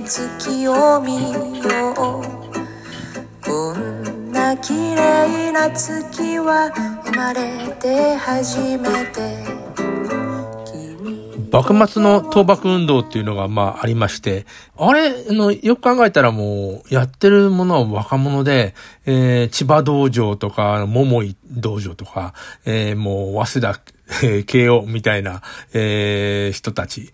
月を見よう。こんな綺麗な月は生まれて初めて。幕末の倒幕運動っていうのがまあありまして、あれの、よく考えたらもう、やってるものは若者で、えー、千葉道場とか、桃井道場とか、えー、もう、早稲田えー、慶応みたいな、えー、人たち。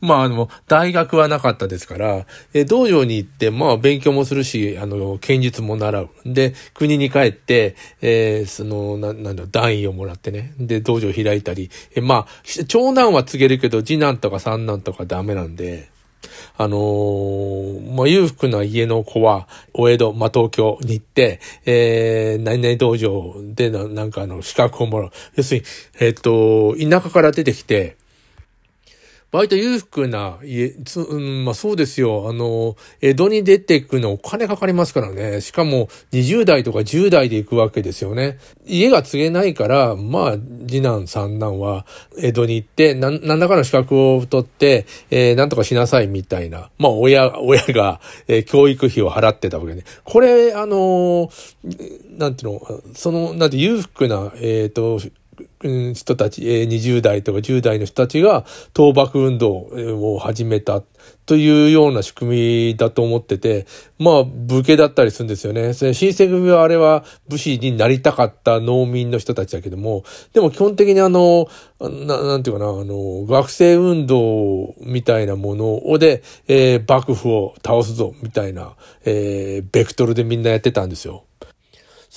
まあ、あの、大学はなかったですから、えー、道場に行って、まあ、勉強もするし、あの、剣術も習う。で、国に帰って、えー、その、な、なんだ、団位をもらってね。で、道場開いたり、えー、まあ、長男は告げるけど、次男とか三男とかダメなんで、あのー、まあ、裕福な家の子は、お江戸、まあ、東京に行って、えー、何々道場での、なんかあの、資格をもらう。要するに、えっ、と、田舎から出てきて、割と裕福な家、うん、まあそうですよ。あの、江戸に出ていくのお金かかりますからね。しかも20代とか10代で行くわけですよね。家が継げないから、まあ次男三男は江戸に行って、な何らかの資格を取って、えー、なんとかしなさいみたいな。まあ親、親が、えー、教育費を払ってたわけで。これ、あのなんていうの、その、なんて裕福な、えっ、ー、と、人たち、20代とか10代の人たちが倒幕運動を始めたというような仕組みだと思ってて、まあ、武家だったりするんですよね。新選組はあれは武士になりたかった農民の人たちだけども、でも基本的にあの、ななんていうかな、あの、学生運動みたいなものをで、えー、幕府を倒すぞ、みたいな、えー、ベクトルでみんなやってたんですよ。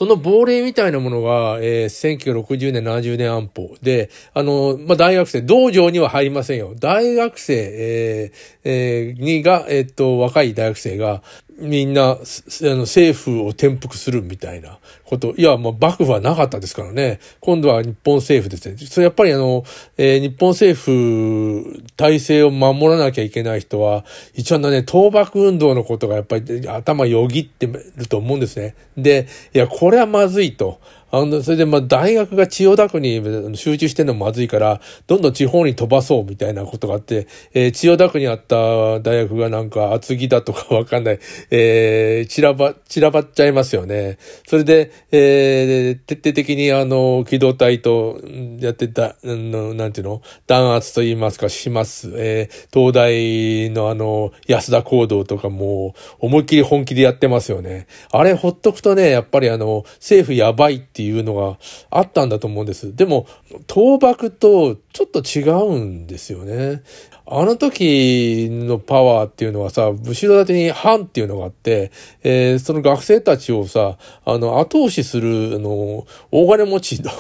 その亡霊みたいなものが、えー、1960年、70年安保で、あの、まあ、大学生、道場には入りませんよ。大学生、えー、えー、にが、えー、っと、若い大学生が、みんな、あの、政府を転覆するみたいなこと。いや、もう、幕府はなかったですからね。今度は日本政府ですね。それやっぱりあの、えー、日本政府、体制を守らなきゃいけない人は、一応のね、倒幕運動のことがやっぱり頭よぎってると思うんですね。で、いや、これはまずいと。あの、それでまあ大学が千代田区に集中してんのもまずいから、どんどん地方に飛ばそうみたいなことがあって、えー、千代田区にあった大学がなんか厚木だとかわかんない、えー、散らば、散らばっちゃいますよね。それで、えー、徹底的にあの、機動隊とやってた、のなんていうの？弾圧と言いますか、します。えー、東大のあの、安田行動とかも、思いっきり本気でやってますよね。あれほっとくとね、やっぱりあの、政府やばいってっていうのがあったんだと思うんです。でも、倒幕とちょっと違うんですよね。あの時のパワーっていうのはさ、後ろ盾に反っていうのがあって、えー、その学生たちをさ、あの、後押しする、あの、大金持ちの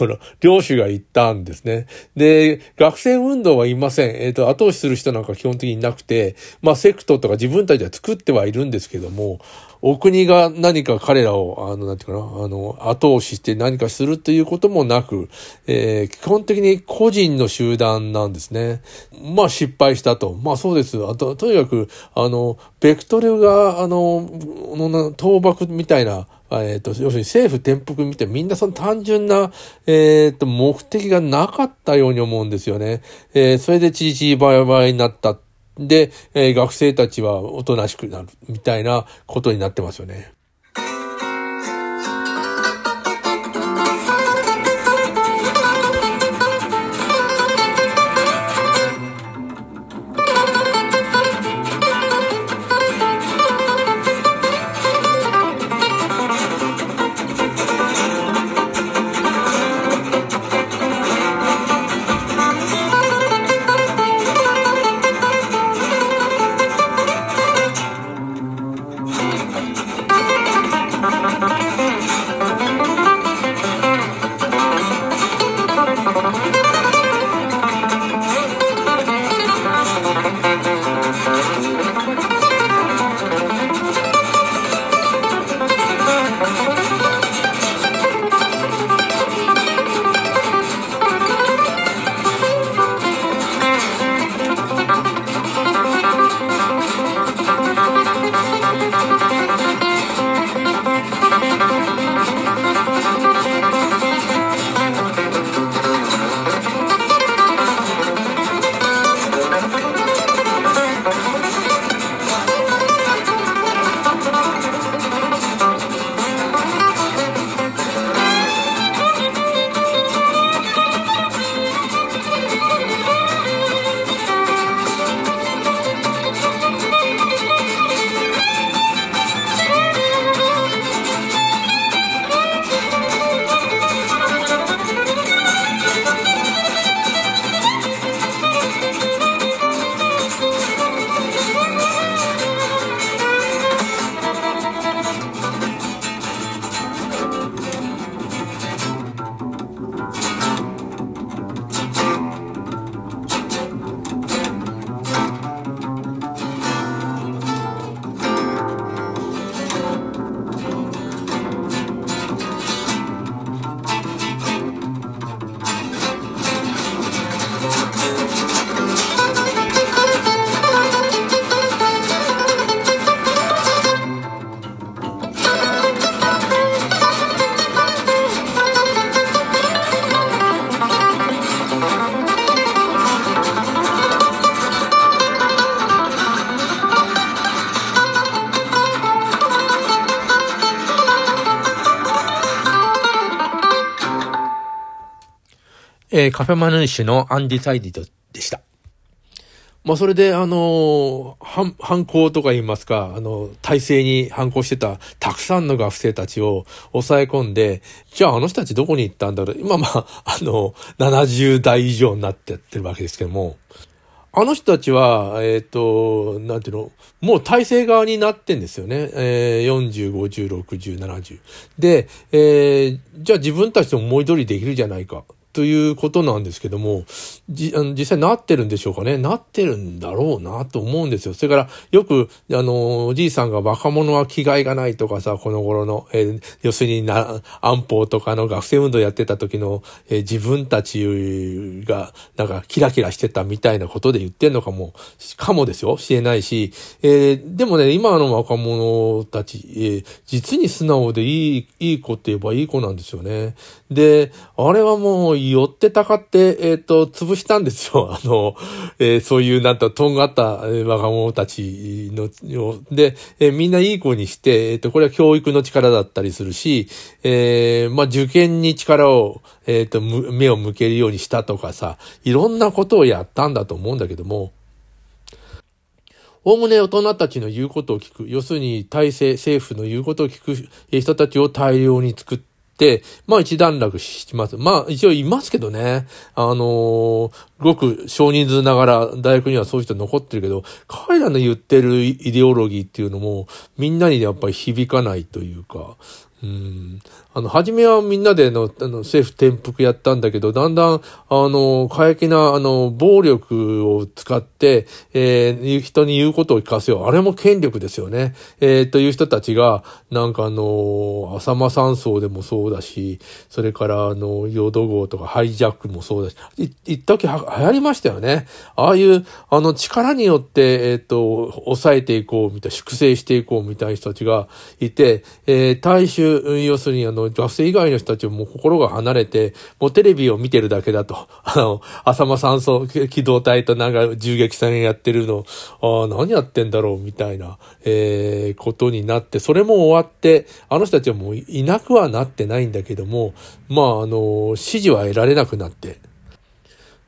領主がいたんですね。で、学生運動はいません。えっ、ー、と、後押しする人なんか基本的になくて、まあ、セクトとか自分たちは作ってはいるんですけども、お国が何か彼らを、あの、なんていうかな、あの、後押しして何かするということもなく、えー、基本的に個人の集団なんですね。まあ、失敗したと。まあ、そうです。あと、とにかく、あの、ベクトルが、あの、倒幕みたいな、えっ、ー、と、要するに政府転覆見てみんなその単純な、えっ、ー、と、目的がなかったように思うんですよね。えー、それでチーチーバイバイになったで、えー、学生たちはおとなしくなるみたいなことになってますよね。えー、カフェマヌーシュのアンディサイディドでした。まあ、それで、あの、反、反抗とか言いますか、あの、体制に反抗してたたくさんの学生たちを抑え込んで、じゃああの人たちどこに行ったんだろう。今まあ、あの、70代以上になってってるわけですけども、あの人たちは、えっ、ー、と、なんていうの、もう体制側になってんですよね。えー、40、50、60、70。で、えー、じゃあ自分たちの思い通りできるじゃないか。ということなんですけども、じ、あの、実際なってるんでしょうかね。なってるんだろうなと思うんですよ。それから、よく、あの、おじいさんが若者は気概がないとかさ、この頃の、えー、要するにな、安保とかの学生運動やってた時の、えー、自分たちが、なんか、キラキラしてたみたいなことで言ってんのかも、かもですよ。しれないし、えー、でもね、今の若者たち、えー、実に素直でいい、いい子って言えばいい子なんですよね。で、あれはもう、寄ってたかって、えっ、ー、と、潰したんですよ。あの、えー、そういう、なんと、とんがった若者たちの、で、えー、みんないい子にして、えっ、と、これは教育の力だったりするし、えまあ、受験に力を、えっ、と、目を向けるようにしたとかさ、いろんなことをやったんだと思うんだけども、おおむね大人たちの言うことを聞く。要するに体制、政府の言うことを聞く人たちを大量に作って、まあ一段落します。まあ一応いますけどね。あのー、ごく少人数ながら大学にはそういう人残ってるけど、彼らの言ってるイデオロギーっていうのもみんなにやっぱり響かないというか、うん。あの、初めはみんなでの、あの、政府転覆やったんだけど、だんだん、あの、過激な、あの、暴力を使って、えー、人に言うことを聞かせよう。あれも権力ですよね。えー、という人たちが、なんかあの、浅間山荘でもそうだし、それから、あの、淀号とかハイジャックもそうだし、い、一時は流行りましたよね。ああいう、あの、力によって、えっ、ー、と、抑えていこう、みたいな、粛清していこう、みたいな人たちがいて、えー、大衆要するにあの、学生以外の人たちもう心が離れて、もうテレビを見てるだけだと。あの、浅間酸素機動隊となんか銃撃戦やってるの、ああ、何やってんだろう、みたいな、えー、ことになって、それも終わって、あの人たちはもういなくはなってないんだけども、まあ、あの、支持は得られなくなって、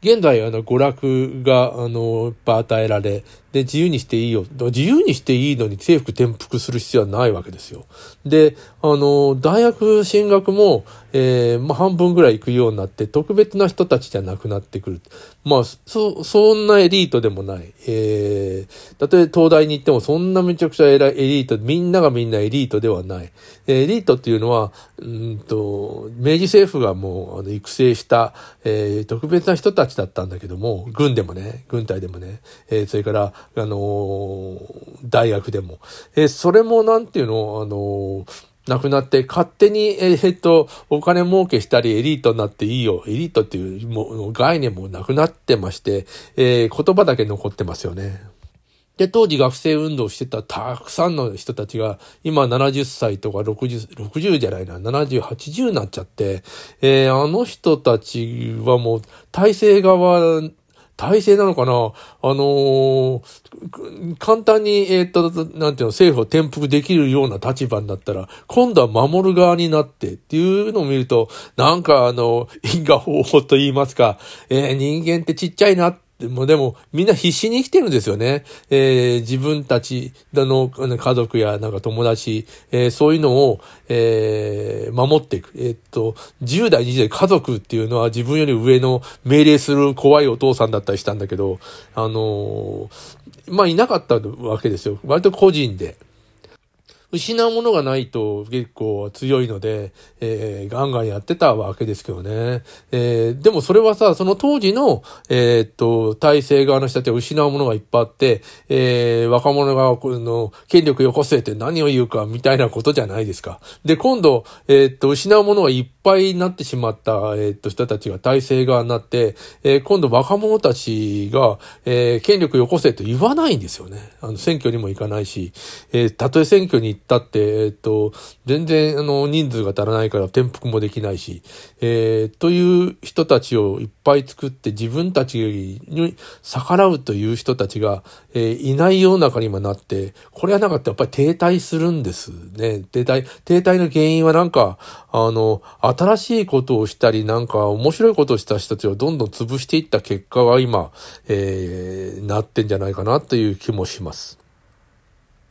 現在、あの、娯楽が、あの、いっぱい与えられ、で、自由にしていいよ。自由にしていいのに制服転覆する必要はないわけですよ。で、あの、大学進学も、えー、まあ、半分ぐらい行くようになって、特別な人たちじゃなくなってくる。まあ、そ、そんなエリートでもない。えー、たとえ東大に行ってもそんなめちゃくちゃ偉いエリート、みんながみんなエリートではない。エリートっていうのは、うんと、明治政府がもう、あの、育成した、えー、特別な人たちだったんだけども、軍でもね、軍隊でもね、えー、それから、あのー、大学でも。えー、それもなんていうの、あのー、なくなって、勝手に、えー、っと、お金儲けしたり、エリートになっていいよ。エリートっていうもう概念もなくなってまして、えー、言葉だけ残ってますよね。で、当時学生運動してたたくさんの人たちが、今70歳とか60、60じゃないな、70、80になっちゃって、えー、あの人たちはもう、体制側体制なのかな？あのー、簡単に、えっ、と、なんていうの、政府を転覆できるような立場になったら、今度は守る側になってっていうのを見ると、なんかあの、因果方法と言いますか、えー、人間ってちっちゃいなっでも、でも、みんな必死に生きてるんですよね。えー、自分たちの家族やなんか友達、えー、そういうのを、えー、守っていく。えー、っと、10代、20代家族っていうのは自分より上の命令する怖いお父さんだったりしたんだけど、あのまあ、いなかったわけですよ。割と個人で。失うものがないと結構強いので、えー、ガンガンやってたわけですけどね。えー、でもそれはさ、その当時の、えー、っと、体制側の人たちは失うものがいっぱいあって、えー、若者が、この、権力よこせって何を言うかみたいなことじゃないですか。で、今度、えー、っと、失うものがいっぱいぱいになってしまった、え、っと、人たちが体制側になって、えー、今度若者たちが、えー、権力よこせと言わないんですよね。あの、選挙にも行かないし、えー、たとえ選挙に行ったって、えっと、全然、あの、人数が足らないから転覆もできないし、えー、という人たちをいっぱい作って自分たちに逆らうという人たちが、えー、いない世の中にもなって、これはなんかやっぱり停滞するんですね。停滞、停滞の原因はなんか、あの、新しいことをしたり、なんか面白いことをした人たちをどんどん潰していった結果が今、えー、なってんじゃないかなという気もします。